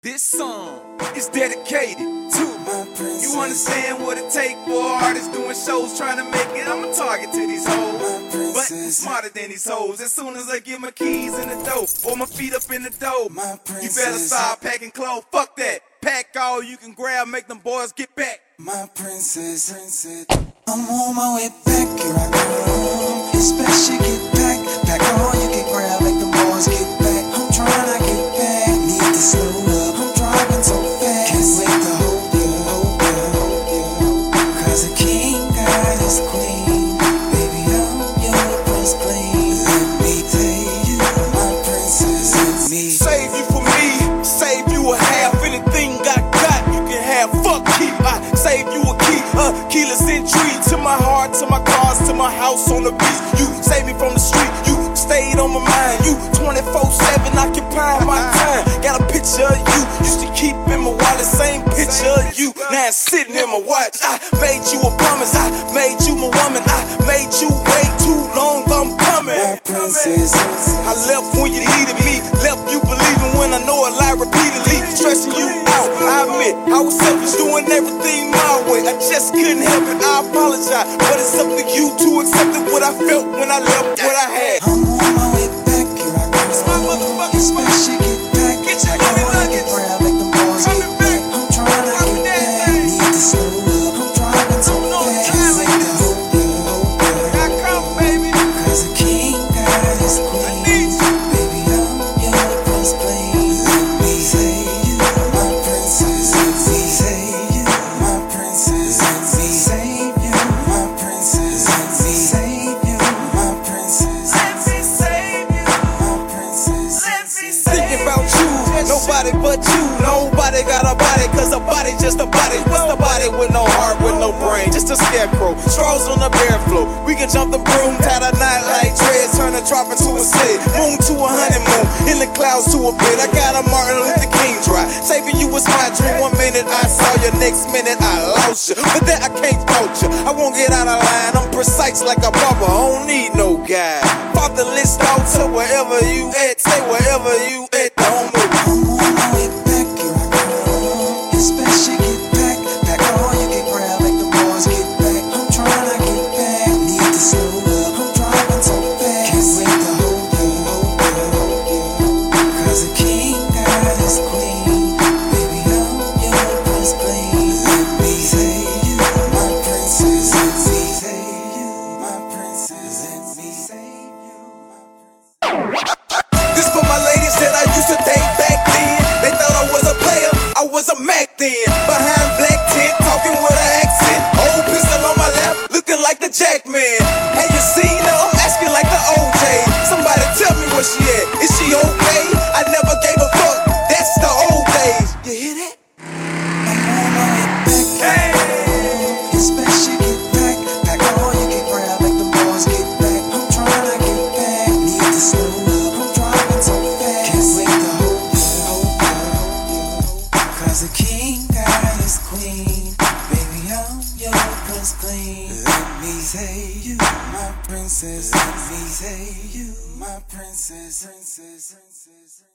This song is dedicated to My princess. you. Understand what it take for artists doing shows trying to make it? I'm a target to these hoes, but smarter than these hoes. As soon as I get my keys in the door or my feet up in the My you better start packing clothes. Fuck that. Pack all you can grab, make them boys get back. My princess, princess. I'm on my way back, here I come. My house on the beach. You save me from the street, you stayed on my mind. You 24/7 occupying my time. Got a picture of you, used to keep in my wallet, same picture of you. Now it's sitting in my watch. I made you a promise, I made you my woman. I made you wait too long. I'm coming. I left when you needed me, I was selfish, doing everything my way. I just couldn't help it. I apologize, but it's up to you to accept it. What I felt when I left what I had. Nobody but you. Nobody got a body, cause a body just a body. What's the body with no heart, with no brain? Just a scarecrow. Straws on the bare floor. We can jump the broom, tie the night like dread, turn a drop into a sled. Moon to a honeymoon, in the clouds to a bed. I got a Martin Luther King dry. Saving you was my dream. One minute I saw you, next minute I lost you. But then I can't fault you. I won't get out of line. I'm precise like a barber. I don't need no guy. The list out to wherever you at. Say wherever you at. Then. Behind black tent, talking with an accent. Old pistol on my lap, looking like the Jack say you, my princess. Let me say you, my princess, princess, princess. princess.